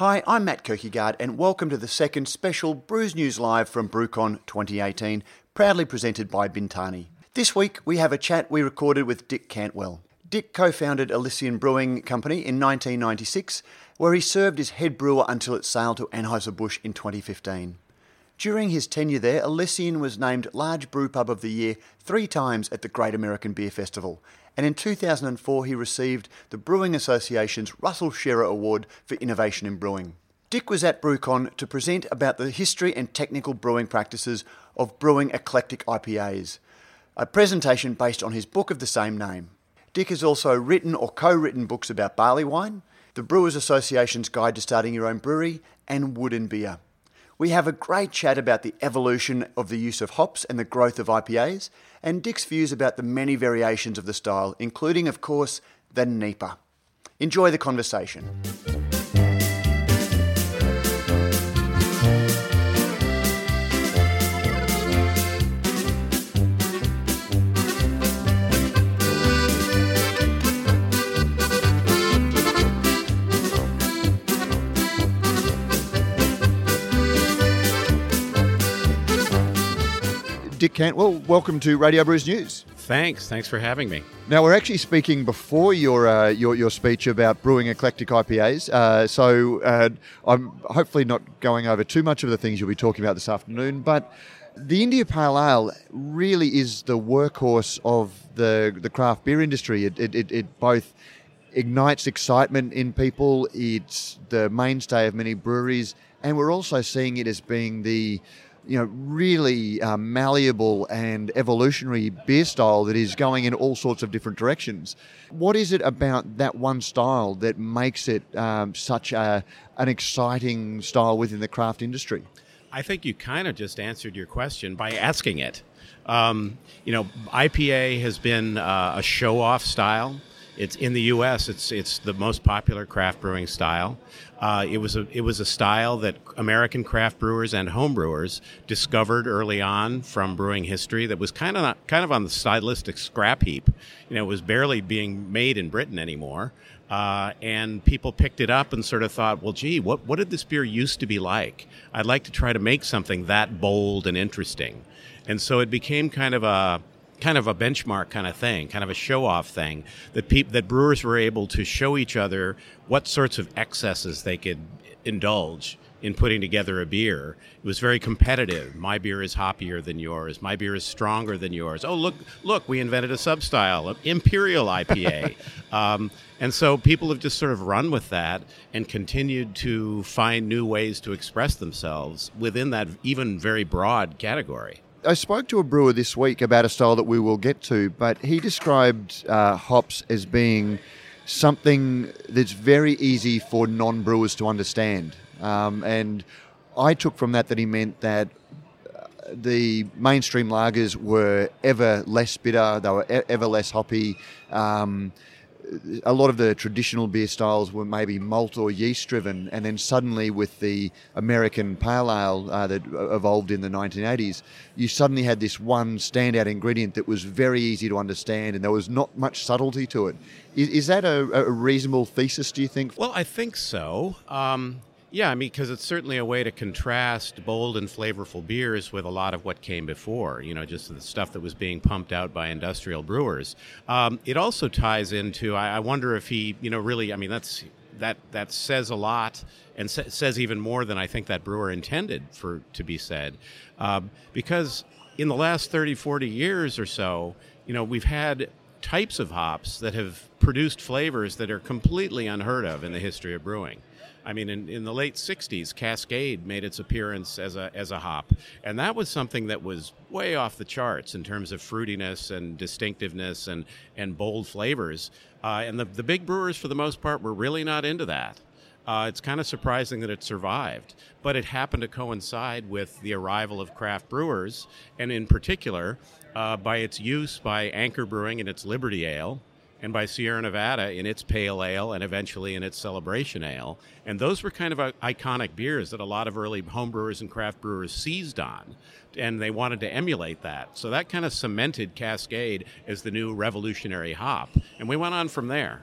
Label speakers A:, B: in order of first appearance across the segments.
A: Hi, I'm Matt Kirkegaard, and welcome to the second special Brews News Live from BrewCon 2018, proudly presented by Bintani. This week we have a chat we recorded with Dick Cantwell. Dick co founded Elysian Brewing Company in 1996, where he served as head brewer until it sailed to Anheuser-Busch in 2015. During his tenure there, Elysian was named Large Brew Pub of the Year three times at the Great American Beer Festival, and in 2004 he received the Brewing Association's Russell Scherer Award for Innovation in Brewing. Dick was at BrewCon to present about the history and technical brewing practices of brewing eclectic IPAs, a presentation based on his book of the same name. Dick has also written or co written books about barley wine, the Brewers Association's Guide to Starting Your Own Brewery, and Wooden beer. We have a great chat about the evolution of the use of hops and the growth of IPAs, and Dick's views about the many variations of the style, including, of course, the NEIPA. Enjoy the conversation. Dick Cantwell, welcome to Radio Brews News.
B: Thanks. Thanks for having me.
A: Now we're actually speaking before your uh, your, your speech about brewing eclectic IPAs. Uh, so uh, I'm hopefully not going over too much of the things you'll be talking about this afternoon, but. The India Pale Ale really is the workhorse of the the craft beer industry. It, it, it, it both ignites excitement in people. It's the mainstay of many breweries, and we're also seeing it as being the you know, really uh, malleable and evolutionary beer style that is going in all sorts of different directions. What is it about that one style that makes it um, such a, an exciting style within the craft industry?
B: I think you kind of just answered your question by asking it. Um, you know, IPA has been uh, a show off style. It's in the U.S. It's it's the most popular craft brewing style. Uh, it was a it was a style that American craft brewers and home brewers discovered early on from brewing history. That was kind of kind of on the stylistic scrap heap. You know, it was barely being made in Britain anymore. Uh, and people picked it up and sort of thought, well, gee, what, what did this beer used to be like? I'd like to try to make something that bold and interesting. And so it became kind of a kind of a benchmark kind of thing, kind of a show off thing that peop- that brewers were able to show each other what sorts of excesses they could indulge in putting together a beer. It was very competitive. My beer is hoppier than yours. My beer is stronger than yours. Oh, look, look, we invented a substyle, of Imperial IPA. um, and so people have just sort of run with that and continued to find new ways to express themselves within that even very broad category.
A: I spoke to a brewer this week about a style that we will get to, but he described uh, hops as being something that's very easy for non brewers to understand. Um, and I took from that that he meant that uh, the mainstream lagers were ever less bitter, they were ever less hoppy. Um, a lot of the traditional beer styles were maybe malt or yeast driven, and then suddenly with the American Pale Ale uh, that evolved in the 1980s, you suddenly had this one standout ingredient that was very easy to understand, and there was not much subtlety to it. Is, is that a, a, reasonable thesis? Do you think?
B: Well, I think so. Um, yeah, I mean, because it's certainly a way to contrast bold and flavorful beers with a lot of what came before, you know, just the stuff that was being pumped out by industrial brewers. Um, it also ties into, I, I, wonder if he, you know, really, I mean, that's that that says a lot and sa- says even more than I think that brewer intended for to be said. Um, because in the last 30, 40 years or so, you know, we've had types of hops that have produced flavors that are completely unheard of in the history of brewing. I mean, in, in the late 60s, Cascade made its appearance as a, as a hop. And that was something that was way off the charts in terms of fruitiness and distinctiveness and, and bold flavors. Uh, and the, the big brewers, for the most part, were really not into that. Uh, it's kind of surprising that it survived, but it happened to coincide with the arrival of craft brewers, and in particular, uh, by its use by Anchor Brewing and its Liberty Ale, and by Sierra Nevada in its pale ale and eventually in its celebration ale. And those were kind of iconic beers that a lot of early homebrewers and craft brewers seized on. And they wanted to emulate that. So that kind of cemented Cascade as the new revolutionary hop. And we went on from there.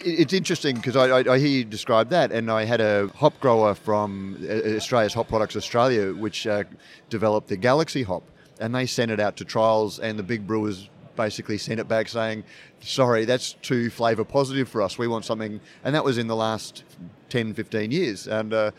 A: It's interesting because I, I, I, hear you describe that, and I had a hop grower from uh, Australia's Hop Products Australia, which uh, developed the Galaxy hop, and they sent it out to trials, and the big brewers basically sent it back saying, "Sorry, that's too flavour positive for us. We want something," and that was in the last 10, 15 years. And uh,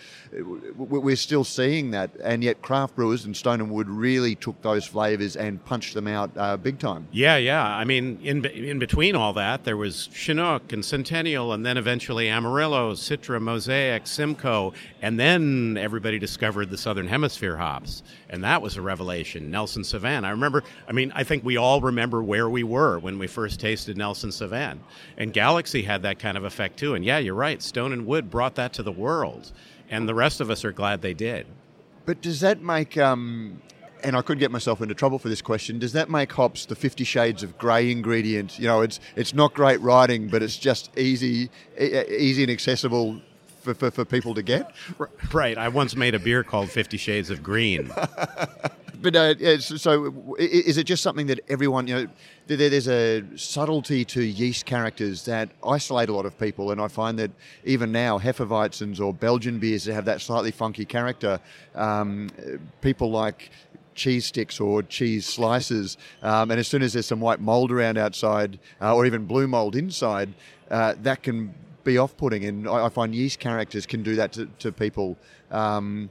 A: we're still seeing that. And yet, craft brewers and Stone and Wood really took those flavours and punched them out uh, big time.
B: Yeah, yeah. I mean, in, in between all that, there was Chinook and Centennial, and then eventually Amarillo, Citra, Mosaic, Simcoe. And then everybody discovered the Southern Hemisphere hops. And that was a revelation. Nelson Sauvin. I remember, I mean, I think we all remember where we were when we first tasted Nelson Sauvin. And Galaxy had that kind of effect too. And yeah, you're right. Stone and Wood brought that to the world, and the rest of us are glad they did.
A: But does that make um, and I could get myself into trouble for this question. Does that make hops the Fifty Shades of Grey ingredient? You know, it's it's not great writing, but it's just easy, easy and accessible for, for, for people to get.
B: Right. I once made a beer called Fifty Shades of Green.
A: but uh, so is it just something that everyone you know? There's a subtlety to yeast characters that isolate a lot of people, and I find that even now Hefeweizens or Belgian beers that have that slightly funky character, um, people like cheese sticks or cheese slices, um, and as soon as there's some white mold around outside, uh, or even blue mold inside, uh, that can be off-putting, and I, I, find yeast characters can do that to, to people. Um,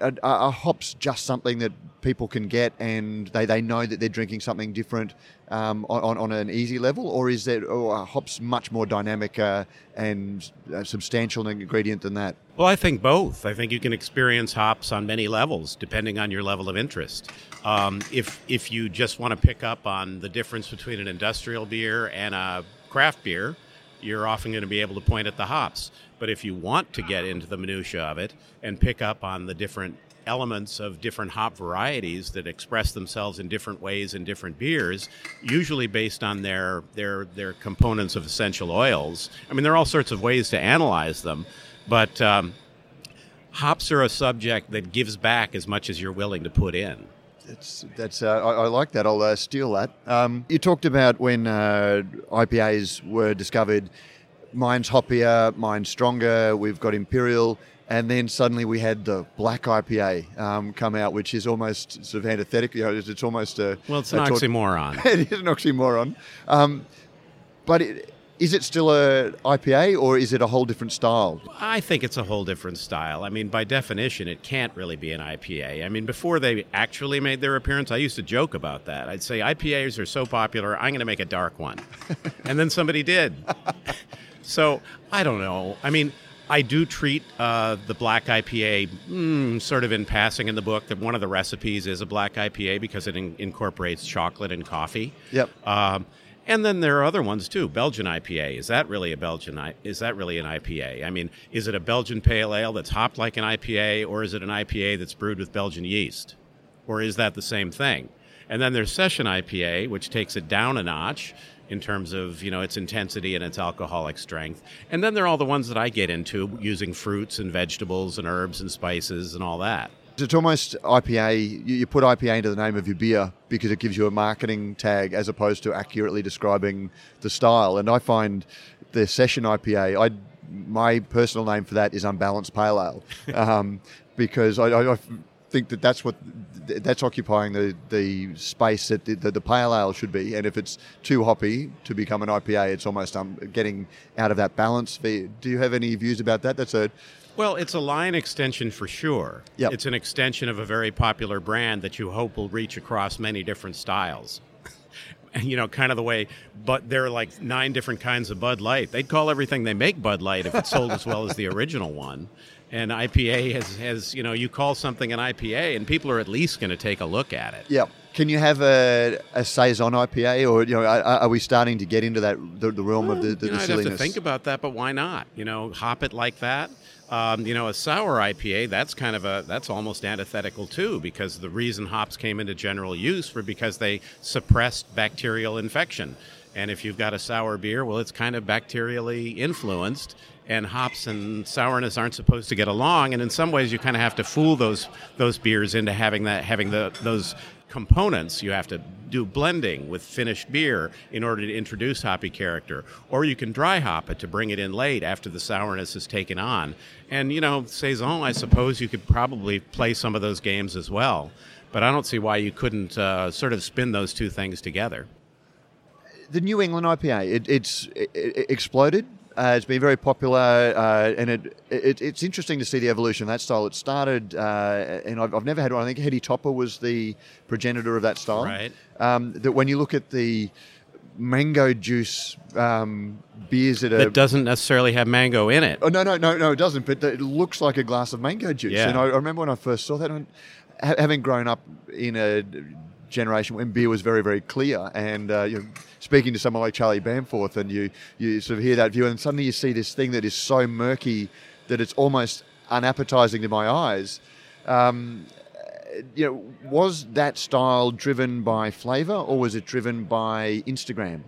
A: are, hops just something that people can get and they, they know that they're drinking something different um, on, on an easy level, or is that or hops much more dynamic uh, and uh, substantial ingredient than that?
B: Well, I think both. I think you can experience hops on many levels depending on your level of interest. Um, if if you just want to pick up on the difference between an industrial beer and a craft beer, you're often going to be able to point at the hops. But if you want to get into the minutia of it and pick up on the different elements of different hop varieties that express themselves in different ways in different beers, usually based on their their their components of essential oils. I mean, there are all sorts of ways to analyze them, but um, hops are a subject that gives back as much as you're willing to put in.
A: That's that's uh, I, I, like that. I'll uh, steal that. Um, you talked about when uh, IPAs were discovered. Mine's hoppier, mine's stronger. We've got imperial, and then suddenly we had the black IPA um, come out, which is almost sort of antithetical. You know, it's, it's almost a
B: well, it's an oxymoron.
A: it is an oxymoron, um, but. It, is it still a IPA or is it a whole different style?
B: I think it's a whole different style. I mean, by definition, it can't really be an IPA. I mean, before they actually made their appearance, I used to joke about that. I'd say IPAs are so popular, I'm going to make a dark one. and then somebody did. so, I don't know. I mean, I do treat uh, the black IPA mm, sort of in passing in the book that one of the recipes is a black IPA because it in- incorporates chocolate and coffee.
A: Yep. Um,
B: and then there are other ones too. Belgian IPA is that really a Belgian? Is that really an IPA? I mean, is it a Belgian pale ale that's hopped like an IPA, or is it an IPA that's brewed with Belgian yeast, or is that the same thing? And then there's session IPA, which takes it down a notch in terms of you know its intensity and its alcoholic strength. And then there are all the ones that I get into using fruits and vegetables and herbs and spices and all that.
A: It's almost IPA. You put IPA into the name of your beer because it gives you a marketing tag as opposed to accurately describing the style. And I find the session IPA, I my personal name for that is unbalanced pale ale, um, because I, I, think that that's what that's occupying the, the space that the, the, the, pale ale should be. And if it's too hoppy to become an IPA, it's almost um, getting out of that balance. Do you have any views about that? That's a
B: well, it's a line extension for sure.
A: Yep.
B: It's an extension of a very popular brand that you hope will reach across many different styles. you know, kind of the way, but there are like nine different kinds of Bud Light. They'd call everything they make Bud Light if it sold as well as the original one. And IPA has, has, you know, you call something an IPA, and people are at least going to take a look at it.
A: Yep. Can you have a, a saison IPA, or you know, are, are we starting to get into that the, the realm well, of the, the,
B: you know,
A: the
B: I'd have to think about that, but why not? You know, hop it like that. Um, you know, a sour IPA, that's kind of a that's almost antithetical too, because the reason hops came into general use were because they suppressed bacterial infection. And if you've got a sour beer, well, it's kind of bacterially influenced, and hops and sourness aren't supposed to get along. And in some ways, you kind of have to fool those those beers into having that having the those components. You have to do blending with finished beer in order to introduce hoppy character, or you can dry hop it to bring it in late after the sourness is taken on. And you know, saison, I suppose you could probably play some of those games as well. But I don't see why you couldn't uh, sort of spin those two things together.
A: The New England IPA, it, it's it, it exploded uh, it's been very popular, uh, and it, it, it's interesting to see the evolution of that style. It started, uh, and I've, I've, never had one. I think Heady Topper was the progenitor of that style.
B: Right.
A: Um, that when you look at the mango juice um, beers that
B: are that doesn't necessarily have mango in it.
A: Oh no, no, no, no, it doesn't. But it looks like a glass of mango juice.
B: Yeah.
A: And I, I remember when I first saw that, having grown up in a generation when beer was very, very clear. And uh, you know, speaking to someone like Charlie Bamforth, and you you sort of hear that view, and suddenly you see this thing that is so murky that it's almost unappetizing to my eyes. Um, you know, was that style driven by flavor, or was it driven by Instagram?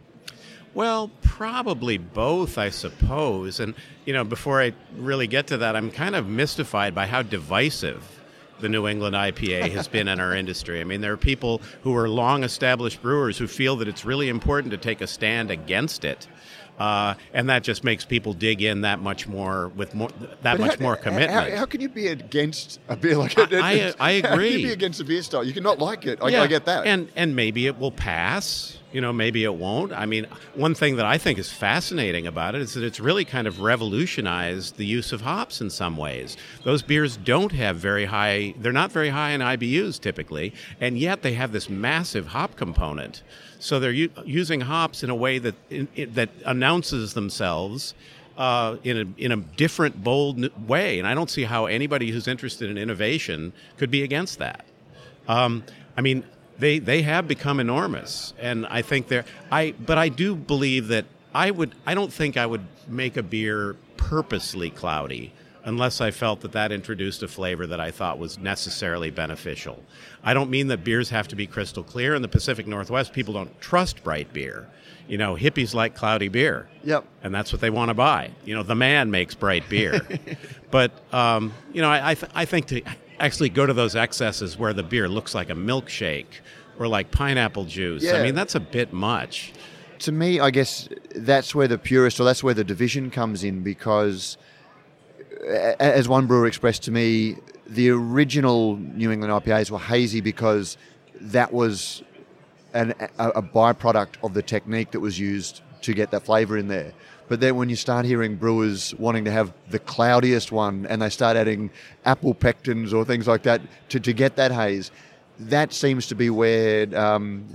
B: Well, probably both, I suppose. And, you know, before I really get to that, I'm kind of mystified by how divisive the New England IPA has been in our industry. I mean, there are people who are long established brewers who feel that it's really important to take a stand against it. Uh, and that just makes people dig in that much more with more that but much how, more commitment.
A: How, how, can you be against a beer like it?
B: I, I, agree. How can
A: you be against a beer style? You cannot like it. I,
B: yeah,
A: I get that.
B: And and maybe it will pass you know, maybe it won't. I mean, one thing that I think is fascinating about it is that it's really kind of revolutionized the use of hops in some ways. Those beers don't have very high, they're not very high in IBUs typically, and yet they have this massive hop component. So they're u- using hops in a way that, in, that announces themselves. Uh, in a in a different, bold way, and I don't see how anybody who's interested in innovation could be against that. Um, I mean, they they have become enormous, and I think they're I. But I do believe that I would. I don't think I would make a beer purposely cloudy unless I felt that that introduced a flavor that I thought was necessarily beneficial. I don't mean that beers have to be crystal clear. In the Pacific Northwest, people don't trust bright beer. You know, hippies like cloudy beer.
A: Yep.
B: And that's what they want to buy. You know, the man makes bright beer. but, um, you know, I, I, th- I think to actually go to those excesses where the beer looks like a milkshake or like pineapple juice. Yeah. I mean, that's a bit much.
A: To me, I guess that's where the purist or that's where the division comes in because, as one brewer expressed to me, the original New England IPAs were hazy because that was an, a, a byproduct of the technique that was used to get that flavour in there. But then when you start hearing brewers wanting to have the cloudiest one and they start adding apple pectins or things like that to, to get that haze, that seems to be where um,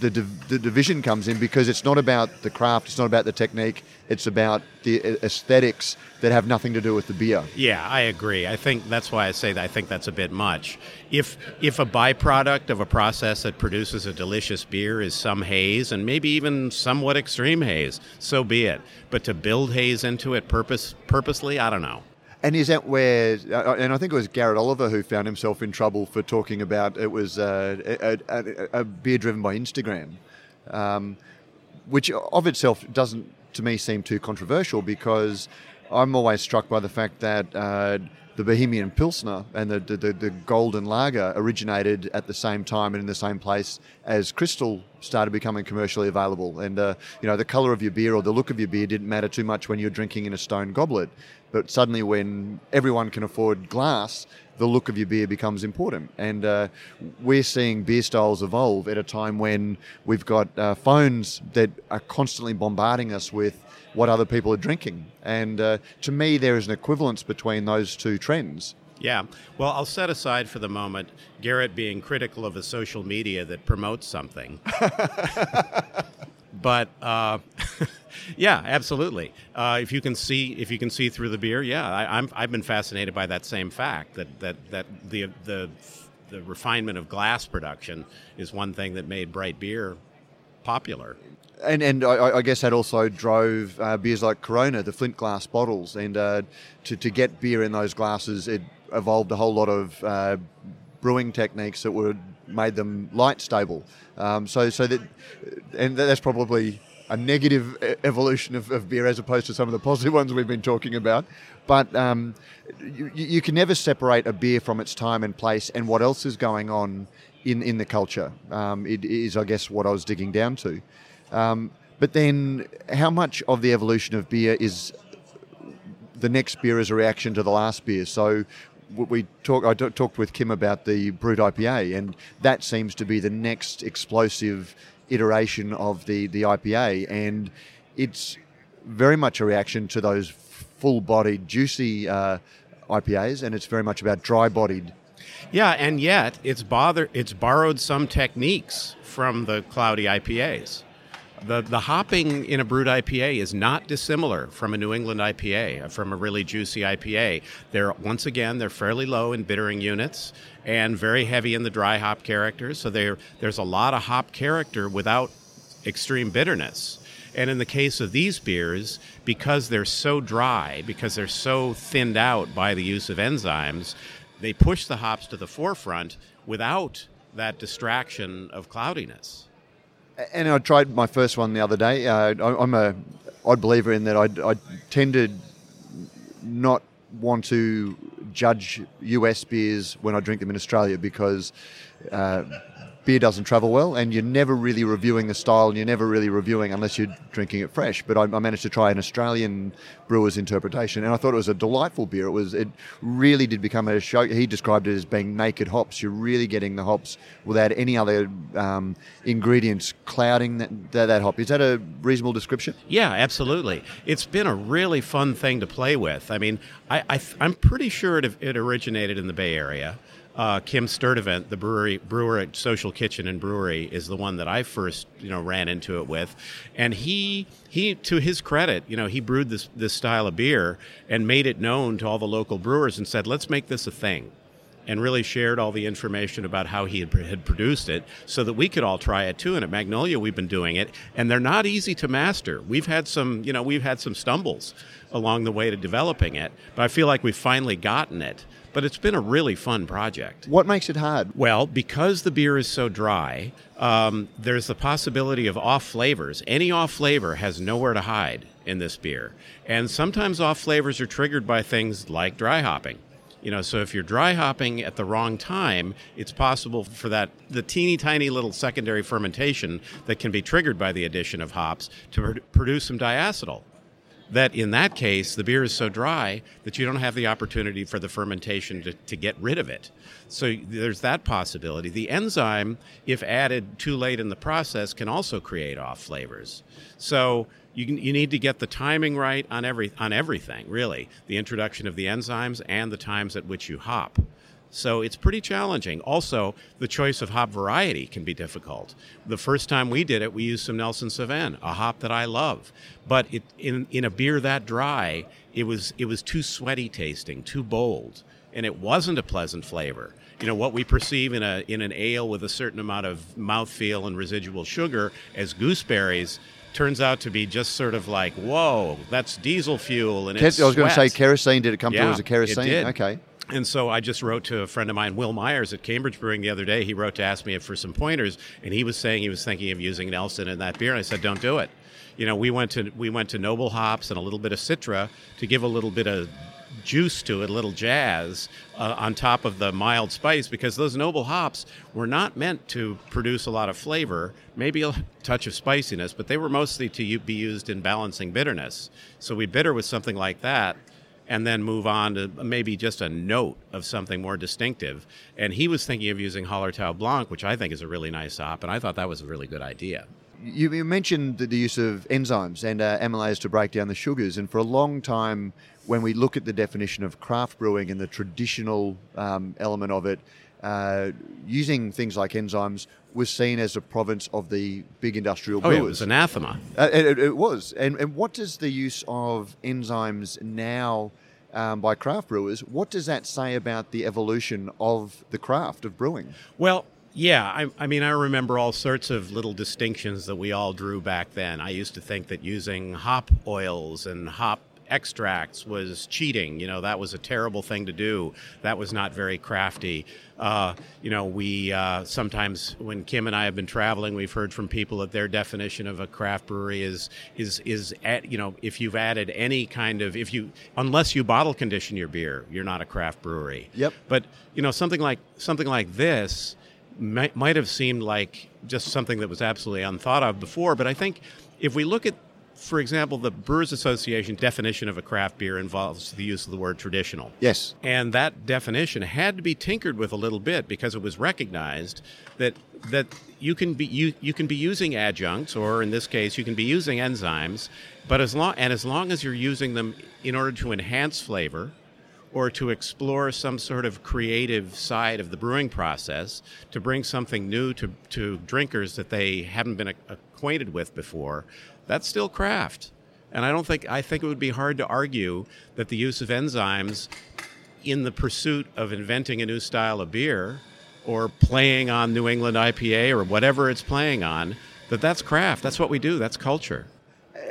A: the, div- the division comes in because it's not about the craft, it's not about the technique, it's about the aesthetics that have nothing to do with the beer.
B: Yeah, I agree. I think that's why I say that I think that's a bit much. If if a byproduct of a process that produces a delicious beer is some haze and maybe even somewhat extreme haze, so be it. But to build haze into it purpose purposely, I don't know.
A: And is that where, uh, and I think it was Garrett Oliver who found himself in trouble for talking about it was uh, a, a, a, beer driven by Instagram, um, which of itself doesn't, to me, seem too controversial because I'm always struck by the fact that uh, the Bohemian Pilsner and the, the, the, Golden Lager originated at the same time and in the same place as Crystal started becoming commercially available. And, uh, you know, the colour of your beer or the look of your beer didn't matter too much when you're drinking in a stone goblet. But suddenly, when everyone can afford glass, the look of your beer becomes important. And uh, we're seeing beer styles evolve at a time when we've got uh, phones that are constantly bombarding us with what other people are drinking. And uh, to me, there is an equivalence between those two trends.
B: Yeah. Well, I'll set aside for the moment Garrett being critical of a social media that promotes something. but uh, yeah, absolutely. Uh, if you can see if you can see through the beer, yeah, I, am I've been fascinated by that same fact that that that the the the refinement of glass production is one thing that made bright beer popular.
A: And and I, I guess that also drove uh, beers like Corona, the flint glass bottles, and uh, to to get beer in those glasses, it evolved a whole lot of uh, brewing techniques that were made them light stable. Um, so so that and that's probably a negative evolution of, of, beer as opposed to some of the positive ones we've been talking about. But um, you, you, can never separate a beer from its time and place and what else is going on in in the culture. Um, it is, I guess, what I was digging down to. Um, but then, how much of the evolution of beer is the next beer as a reaction to the last beer? So we talk, I talked with Kim about the Brut IPA, and that seems to be the next explosive iteration of the, the IPA, and it's very much a reaction to those full-bodied, juicy uh, IPAs, and it's very much about dry-bodied.
B: Yeah, and yet it's bother it's borrowed some techniques from the cloudy IPAs. The, the hopping in a brut IPA is not dissimilar from a New England IPA, uh, from a really juicy IPA. They're once again they're fairly low in bittering units and very heavy in the dry hop characters. So there's a lot of hop character without extreme bitterness. And in the case of these beers, because they're so dry, because they're so thinned out by the use of enzymes, they push the hops to the forefront without that distraction of cloudiness.
A: And I tried my first one the other day. Uh, I'm a odd believer in that I, I tend to not want to judge US beers when I drink them in Australia because uh, beer doesn't travel well, and you're never really reviewing the style, and you're never really reviewing unless you're drinking it fresh. But I, I, managed to try an Australian brewer's interpretation, and I thought it was a delightful beer. It was, it really did become a show. He described it as being naked hops. You're really getting the hops without any other um, ingredients clouding that, that, that hop. Is that a reasonable description?
B: Yeah, absolutely. It's been a really fun thing to play with. I mean, I, I am pretty sure it, it originated in the Bay Area uh, Kim Sturdavant, the brewery brewer at Social Kitchen and Brewery, is the one that I first you know ran into it with, and he he to his credit, you know, he brewed this this style of beer and made it known to all the local brewers and said, let's make this a thing. And really shared all the information about how he had produced it so that we could all try it too. And at Magnolia, we've been doing it, and they're not easy to master. We've had some, you know, we've had some stumbles along the way to developing it, but I feel like we've finally gotten it but it's been a really fun project.
A: What makes it hard?
B: Well, because the beer is so dry, um, there's the possibility of off flavors. Any off flavor has nowhere to hide in this beer. And sometimes off flavors are triggered by things like dry hopping. You know, so if you're dry hopping at the wrong time, it's possible for that the teeny tiny little secondary fermentation that can be triggered by the addition of hops to pr- produce some diacetyl that in that case the beer is so dry that you don't have the opportunity for the fermentation to, to get rid of it. So there's that possibility. The enzyme if added too late in the process can also create off flavors. So you, you need to get the timing right on every on everything really. The introduction of the enzymes and the times at which you hop so it's pretty challenging. Also, the choice of hop variety can be difficult. The first time we did it, we used some Nelson Sauvin, a hop that I love. But it, in, in a beer that dry, it was, it was too sweaty tasting, too bold, and it wasn't a pleasant flavor. You know, what we perceive in, a, in an ale with a certain amount of mouthfeel and residual sugar as gooseberries turns out to be just sort of like, whoa, that's diesel fuel. And it's I was
A: going to say kerosene. Did it come
B: yeah,
A: through as a kerosene? Okay.
B: And so I just wrote to a friend of mine, Will Myers at Cambridge Brewing, the other day. He wrote to ask me for some pointers, and he was saying he was thinking of using Nelson in that beer. And I said, don't do it. You know, we went to we went to noble hops and a little bit of Citra to give a little bit of juice to it, a little jazz uh, on top of the mild spice, because those noble hops were not meant to produce a lot of flavor, maybe a touch of spiciness, but they were mostly to be used in balancing bitterness. So we bitter with something like that and then move on to maybe just a note of something more distinctive. And he was thinking of using Hallertau Blanc, which I think is a really nice hop, and I thought that was a really good idea.
A: You, mentioned the use of enzymes and uh, amylase to break down the sugars, and for a long time, when we look at the definition of craft brewing and the traditional um, element of it, uh, using things like enzymes was seen as a province of the big industrial brewers.
B: Oh, yeah, it was anathema.
A: Uh, it, it, was. And, and what does the use of enzymes now um, by craft brewers, what does that say about the evolution of the craft of brewing?
B: Well, yeah, I, I, mean, I remember all sorts of little distinctions that we all drew back then. I used to think that using hop oils and hop extracts was cheating. You know, that was a terrible thing to do. That was not very crafty. Uh, you know, we uh, sometimes, when Kim and I have been traveling, we've heard from people that their definition of a craft brewery is is is at, you know, if you've added any kind of if you unless you bottle condition your beer, you're not a craft brewery.
A: Yep.
B: But you know, something like something like this might, might have seemed like just something that was absolutely unthought of before. But I think if we look at for example, the Brewers Association definition of a craft beer involves the use of the word traditional.
A: Yes.
B: And that definition had to be tinkered with a little bit because it was recognized that that you can be you, you can be using adjuncts or in this case you can be using enzymes, but as long and as long as you're using them in order to enhance flavor or to explore some sort of creative side of the brewing process to bring something new to, to drinkers that they haven't been acquainted with before that's still craft. And I don't think I think it would be hard to argue that the use of enzymes in the pursuit of inventing a new style of beer or playing on New England IPA or whatever it's playing on, that that's craft. That's what we do. That's culture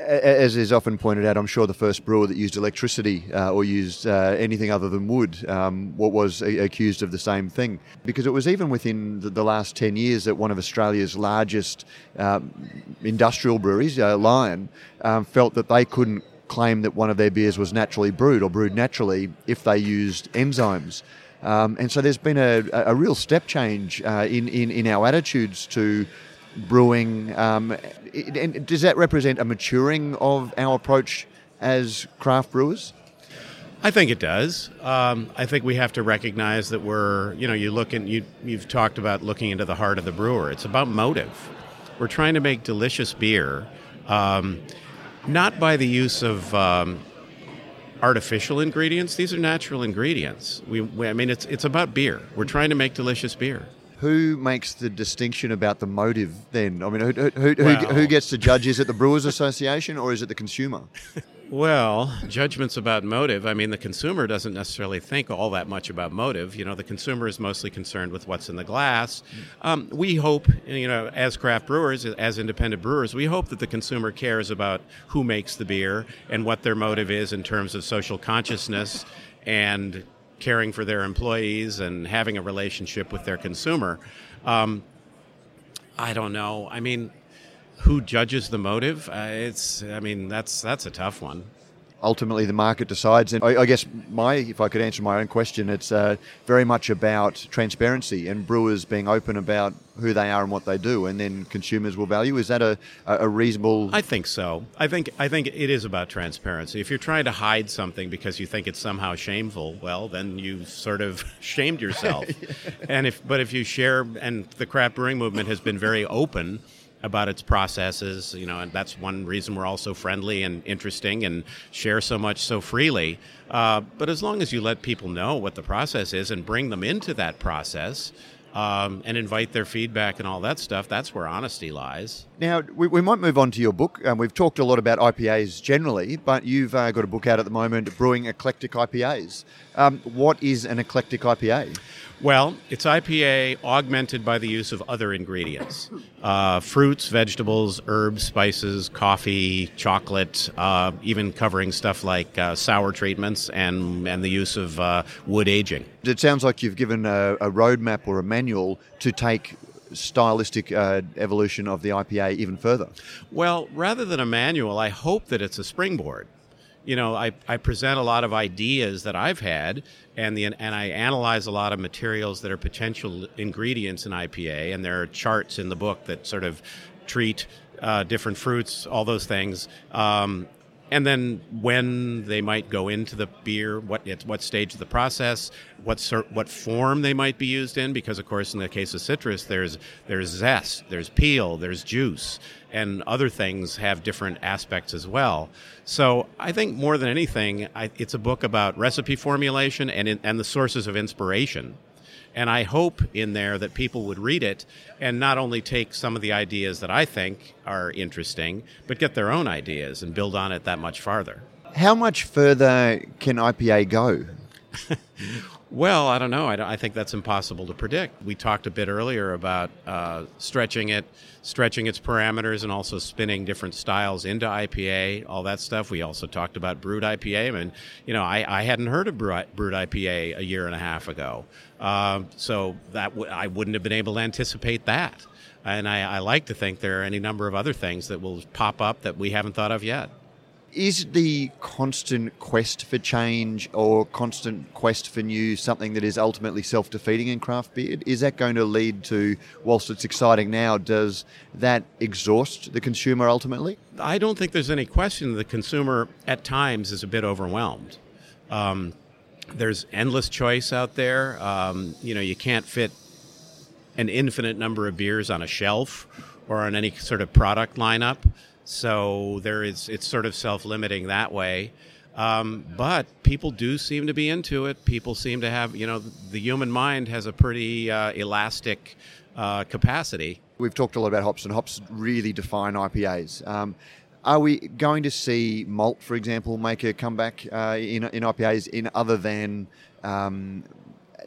A: as is often pointed out, I'm sure the first brewer that used electricity uh, or used uh, anything other than wood um, was accused of the same thing. Because it was even within the, the last 10 years that one of Australia's largest um, industrial breweries, uh, Lion, um, felt that they couldn't claim that one of their beers was naturally brewed or brewed naturally if they used enzymes. Um, and so there's been a, a real step change uh, in, in, in our attitudes to brewing. Um, and does that represent a maturing of our approach as craft brewers?
B: I think it does. Um, I think we have to recognize that we're, you know, you look and you, you've talked about looking into the heart of the brewer. It's about motive. We're trying to make delicious beer, um, not by the use of um, artificial ingredients. These are natural ingredients. We, we, I mean, it's it's about beer. We're trying to make delicious beer
A: who makes the distinction about the motive then? I mean, who, who, who, who, gets to judge? Is it the Brewers Association or is it the consumer?
B: Well, judgments about motive. I mean, the consumer doesn't necessarily think all that much about motive. You know, the consumer is mostly concerned with what's in the glass. Um, we hope, you know, as craft brewers, as independent brewers, we hope that the consumer cares about who makes the beer and what their motive is in terms of social consciousness and caring for their employees and having a relationship with their consumer. Um, I don't know. I mean, who judges the motive? Uh, it's. I mean, that's that's a tough one
A: ultimately the market decides. And I, I, guess my, if I could answer my own question, it's uh, very much about transparency and brewers being open about who they are and what they do, and then consumers will value. Is that a, a reasonable?
B: I think so. I think I think it is about transparency. If you're trying to hide something because you think it's somehow shameful, well, then you've sort of shamed yourself. and if but if you share, and the craft brewing movement has been very open about its processes, you know, and that's one reason we're all so friendly and interesting and share so much so freely. Uh, but as long as you let people know what the process is and bring them into that process, um, and invite their feedback and all that stuff. That's where honesty lies.
A: Now, we, we might move on to your book. Um, we've talked a lot about IPAs generally, but you've uh, got a book out at the moment, Brewing Eclectic IPAs. Um, what is an eclectic IPA?
B: Well, it's IPA augmented by the use of other ingredients uh, fruits, vegetables, herbs, spices, coffee, chocolate, uh, even covering stuff like uh, sour treatments and, and the use of uh, wood aging.
A: It sounds like you've given a, a roadmap or a manual to take stylistic uh, evolution of the IPA even further?
B: Well, rather than a manual, I hope that it's a springboard you know, I, I present a lot of ideas that I've had, and the and I analyze a lot of materials that are potential ingredients in IPA, and there are charts in the book that sort of treat uh, different fruits, all those things. Um, and then when they might go into the beer, what at what stage of the process, what sort, what form they might be used in, because of course in the case of citrus, there's there's zest, there's peel, there's juice, and other things have different aspects as well. So I think more than anything, I, it's a book about recipe formulation and and the sources of inspiration. And I hope in there that people would read it and not only take some of the ideas that I think are interesting, but get their own ideas and build on it that much farther.
A: How much further can IPA go?
B: well, I don't know. I, don't, I, think that's impossible to predict. We talked a bit earlier about uh, stretching it, stretching its parameters, and also spinning different styles into IPA, all that stuff. We also talked about brut IPA. I mean, you know, I, I hadn't heard of brut IPA a year and a half ago, uh, so that w- I wouldn't have been able to anticipate that. And I, I like to think there are any number of other things that will pop up that we haven't thought of yet
A: is the constant quest for change or constant quest for new something that is ultimately self defeating in craft beer? Is that going to lead to, whilst it's exciting now, does that exhaust the consumer ultimately?
B: I don't think there's any question the consumer at times is a bit overwhelmed. Um, there's endless choice out there. Um, you know, you can't fit an infinite number of beers on a shelf or on any sort of product lineup. So there is it's sort of self-limiting that way. Um, but people do seem to be into it. People seem to have, you know, the human mind has a pretty uh, elastic uh, capacity.
A: We've talked a lot about hops, and hops really define IPAs. Um, are we going to see malt, for example, make a comeback uh, in, in IPAs in other than um,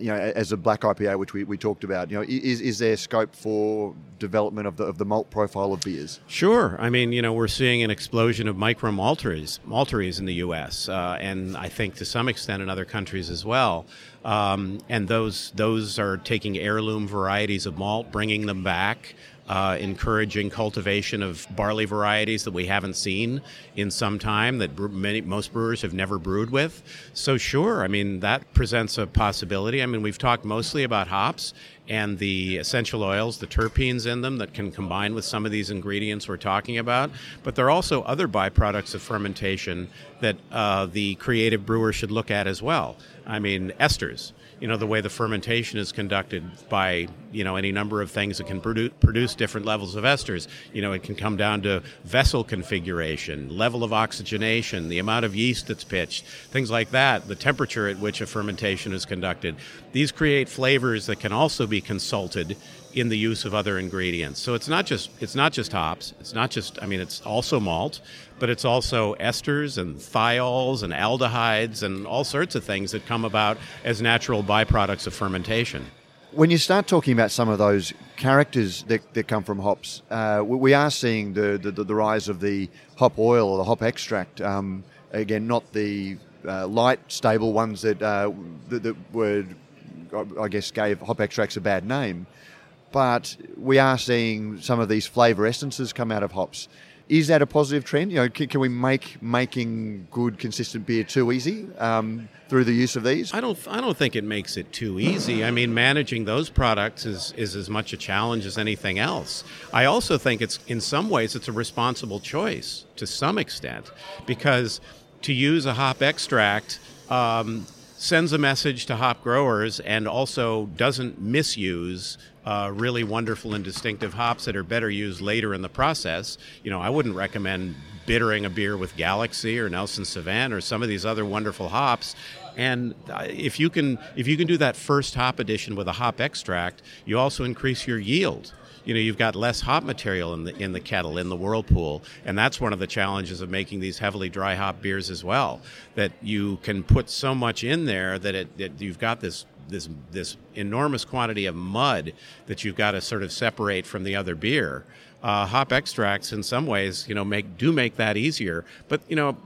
A: you know, as a black IPA, which we, we talked about, you know, is, is there scope for development of the, of the malt profile of beers?
B: Sure. I mean, you know, we're seeing an explosion of micro malteries, malteries in the U.S. Uh, and I think to some extent in other countries as well. Um, and those those are taking heirloom varieties of malt, bringing them back uh, encouraging cultivation of barley varieties that we haven't seen in some time that many most brewers have never brewed with. So sure, I mean that presents a possibility. I mean we've talked mostly about hops and the essential oils, the terpenes in them that can combine with some of these ingredients we're talking about. But there are also other byproducts of fermentation that uh, the creative brewer should look at as well. I mean esters you know the way the fermentation is conducted by you know any number of things that can produ- produce different levels of esters. You know it can come down to vessel configuration level of oxygenation the amount of yeast that's pitched things like that the temperature at which a fermentation is conducted. These create flavors that can also be consulted in the use of other ingredients. So it's not just it's not just hops. It's not just I mean it's also malt, but it's also esters and thiols and aldehydes and all sorts of things that come about as natural byproducts of fermentation.
A: When you start talking about some of those characters that, that come from hops, uh, we are seeing the, the, the, rise of the hop oil or the hop extract. Um, again, not the uh, light, stable ones that, uh, that, that were, I guess, gave hop extracts a bad name but we are seeing some of these flavour essences come out of hops. Is that a positive trend? You know, can, can we make making good, consistent beer too easy um, through the use of these?
B: I don't. I don't think it makes it too easy. I mean, managing those products is is as much a challenge as anything else. I also think it's in some ways it's a responsible choice to some extent because to use a hop extract. Um, sends a message to hop growers and also doesn't misuse uh, really wonderful and distinctive hops that are better used later in the process. You know, I wouldn't recommend bittering a beer with Galaxy or Nelson Sauvin or some of these other wonderful hops. And uh, if you can, if you can do that first hop addition with a hop extract, you also increase your yield you know you've got less hop material in the in the kettle in the whirlpool and that's one of the challenges of making these heavily dry hop beers as well that you can put so much in there that it that you've got this this this enormous quantity of mud that you've got to sort of separate from the other beer. Uh, hop extracts, in some ways, you know, make do make that easier. But you know,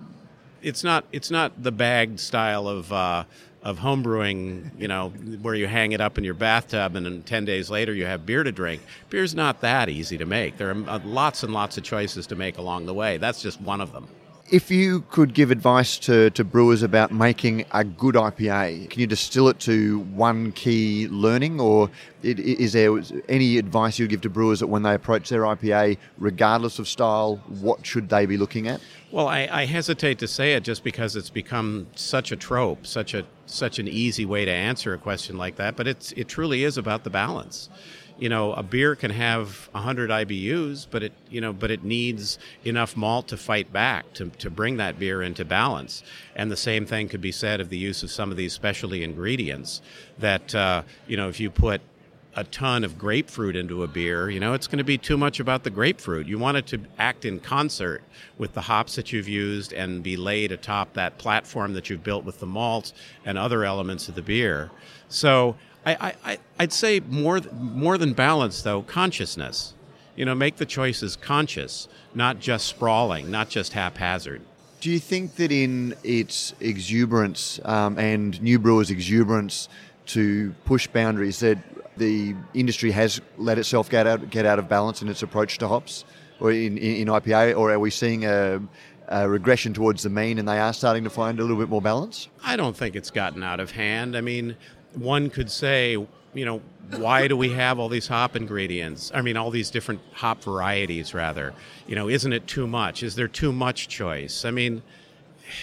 B: it's not it's not the bagged style of uh, of homebrewing, you know, where you hang it up in your bathtub and then 10 days later you have beer to drink. Beer's not that easy to make. There are uh, lots and lots of choices to make along the way. That's just one of them.
A: If you could give advice to, to brewers about making a good IPA, can you distill it to one key learning, or is there any advice you'd give to brewers that when they approach their IPA, regardless of style, what should they be looking at?
B: Well, I, I hesitate to say it just because it's become such a trope, such a such an easy way to answer a question like that. But it's it truly is about the balance you know, a beer can have 100 IBUs, but it, you know, but it needs enough malt to fight back to, to bring that beer into balance. And the same thing could be said of the use of some of these specialty ingredients that, uh, you know, if you put a ton of grapefruit into a beer, you know, it's going to be too much about the grapefruit. You want it to act in concert with the hops that you've used and be laid atop that platform that you've built with the malt and other elements of the beer. So I, I, I'd say more, more than balance, though, consciousness. You know, make the choices conscious, not just sprawling, not just haphazard.
A: Do you think that in its exuberance um, and new brewers' exuberance to push boundaries, that the industry has let itself get out get out of balance in its approach to hops, or in, in, in IPA, or are we seeing a, a regression towards the mean and they are starting to find a little bit more balance?
B: I don't think it's gotten out of hand. I mean, one could say, you know, why do we have all these hop ingredients? I mean, all these different hop varieties, rather. You know, isn't it too much? Is there too much choice? I mean,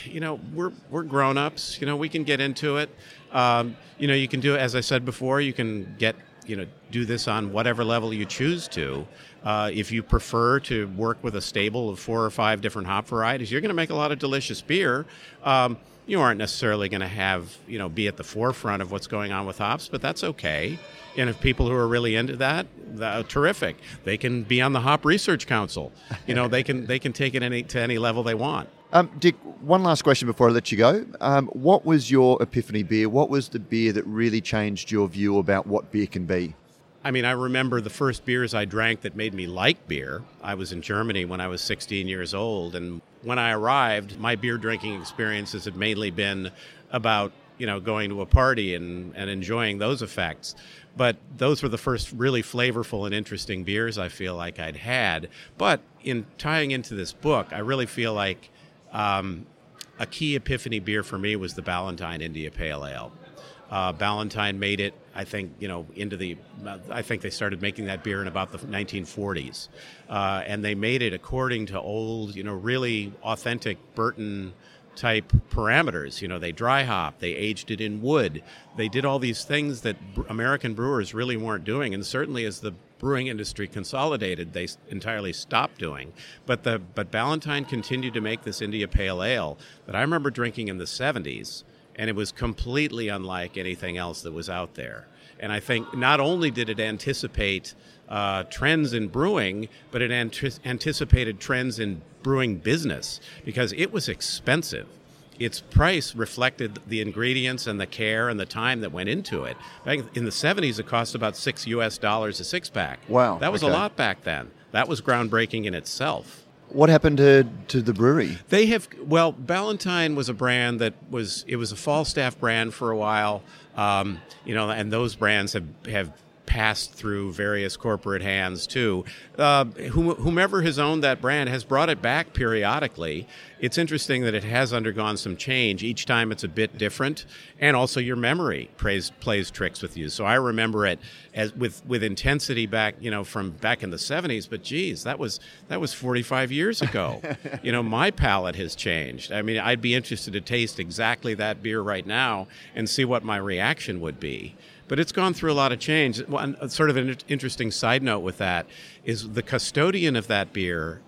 B: you know, we're we're grown ups. You know, we can get into it. Um, you know, you can do as I said before. You can get you know do this on whatever level you choose to. Uh, if you prefer to work with a stable of four or five different hop varieties, you're going to make a lot of delicious beer. Um, you aren't necessarily going to have you know be at the forefront of what's going on with hops, but that's okay. And if people who are really into that, that terrific. They can be on the Hop Research Council. You know, they can they can take it any to any level they want.
A: Um, Dick, one last question before I let you go. Um, what was your epiphany beer? What was the beer that really changed your view about what beer can be?
B: I mean, I remember the first beers I drank that made me like beer. I was in Germany when I was 16 years old, and when I arrived, my beer drinking experiences had mainly been about you know going to a party and, and enjoying those effects. But those were the first really flavorful and interesting beers I feel like I'd had. But in tying into this book, I really feel like um, a key epiphany beer for me was the Ballantine India Pale Ale. Uh, Ballantine made it, I think, you know, into the. I think they started making that beer in about the 1940s, uh, and they made it according to old, you know, really authentic Burton type parameters. You know, they dry hop, they aged it in wood, they did all these things that American brewers really weren't doing, and certainly as the brewing industry consolidated, they entirely stopped doing. But the but Ballantine continued to make this India Pale Ale that I remember drinking in the 70s and it was completely unlike anything else that was out there. And I think not only did it anticipate uh, trends in brewing, but it anticipated trends in brewing business because it was expensive. Its price reflected the ingredients and the care and the time that went into it. Back in the 70s, it cost about six US dollars a six pack.
A: Wow.
B: That was
A: okay.
B: a lot back then. That was groundbreaking in itself.
A: What happened to, to the brewery?
B: They have well, Ballantine was a brand that was it was a Falstaff brand for a while, um, you know, and those brands have have passed through various corporate hands too. Uh, whomever has owned that brand has brought it back periodically. It's interesting that it has undergone some change. Each time it's a bit different, and also your memory plays plays tricks with you. So I remember it as with with intensity back, you know, from back in the '70s. But geez, that was that was 45 years ago. you know, my palate has changed. I mean, I'd be interested to taste exactly that beer right now and see what my reaction would be but it's gone through a lot of change. One sort of an interesting side note with that is the custodian of that beer,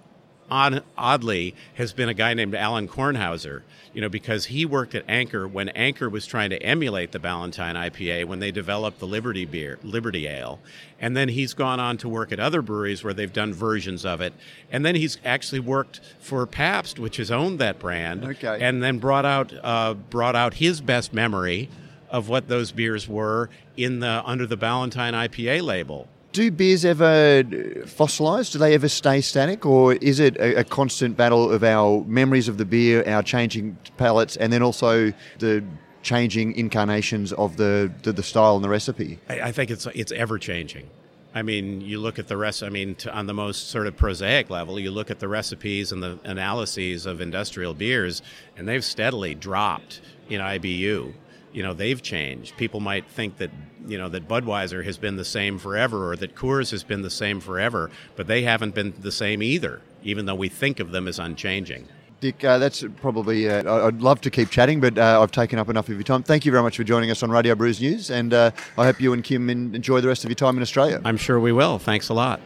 B: oddly, has been a guy named Alan Kornhauser. You know, because he worked at Anchor when Anchor was trying to emulate the Ballantine IPA when they developed the Liberty beer, Liberty Ale, and then he's gone on to work at other breweries where they've done versions of it, and then he's actually worked for Pabst, which has owned that brand,
A: okay.
B: and then brought out uh, brought out his best memory of what those beers were in the under the Ballantine IPA label.
A: Do beers ever fossilize? Do they ever stay static, or is it a, a, constant battle of our memories of the beer, our changing palates, and then also the changing incarnations of the the, the style and the recipe?
B: I, I, think it's it's ever changing. I mean, you look at the rest. I mean, to, on the most sort of prosaic level, you look at the recipes and the analyses of industrial beers, and they've steadily dropped in IBU you know they've changed. People might think that you know that Budweiser has been the same forever, or that Coors has been the same forever, but they haven't been the same either. Even though we think of them as unchanging.
A: Dick, uh, that's probably. Uh, I'd love to keep chatting, but uh, I've taken up enough of your time. Thank you very much for joining us on Radio Brews News, and uh, I hope you and Kim enjoy the rest of your time in Australia.
B: I'm sure we will. Thanks a lot.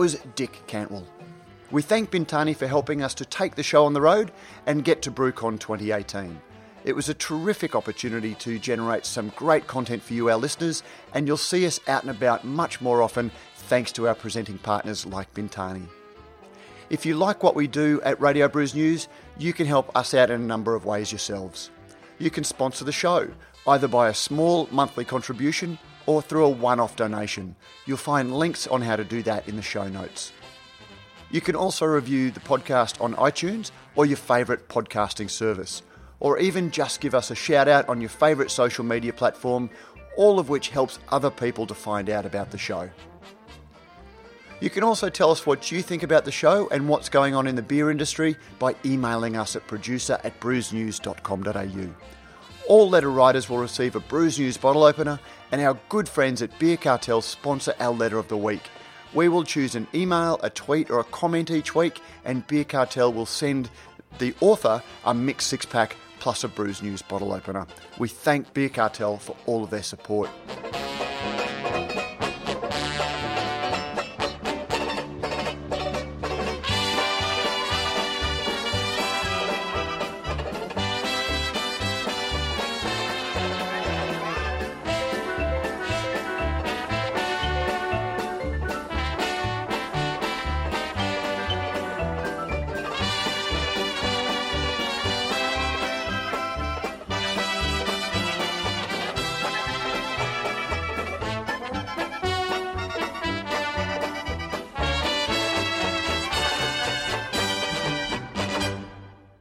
A: Was Dick Cantwell. We thank Bintani for helping us to take the show on the road and get to BrewCon 2018. It was a terrific opportunity to generate some great content for you, our listeners, and you'll see us out and about much more often thanks to our presenting partners like Bintani. If you like what we do at Radio Brews News, you can help us out in a number of ways yourselves. You can sponsor the show, either by a small monthly contribution
C: or through a one off donation. You'll find links on how to do that in the show notes. You can also review the podcast on iTunes or your favourite podcasting service, or even just give us a shout out on your favourite social media platform, all of which helps other people to find out about the show. You can also tell us what you think about the show and what's going on in the beer industry by emailing us at producer at brewsnews.com.au. All letter writers will receive a Brews News bottle opener, and our good friends at Beer Cartel sponsor our letter of the week. We will choose an email, a tweet, or a comment each week, and Beer Cartel will send the author a mixed six pack plus a Brews News bottle opener. We thank Beer Cartel for all of their support.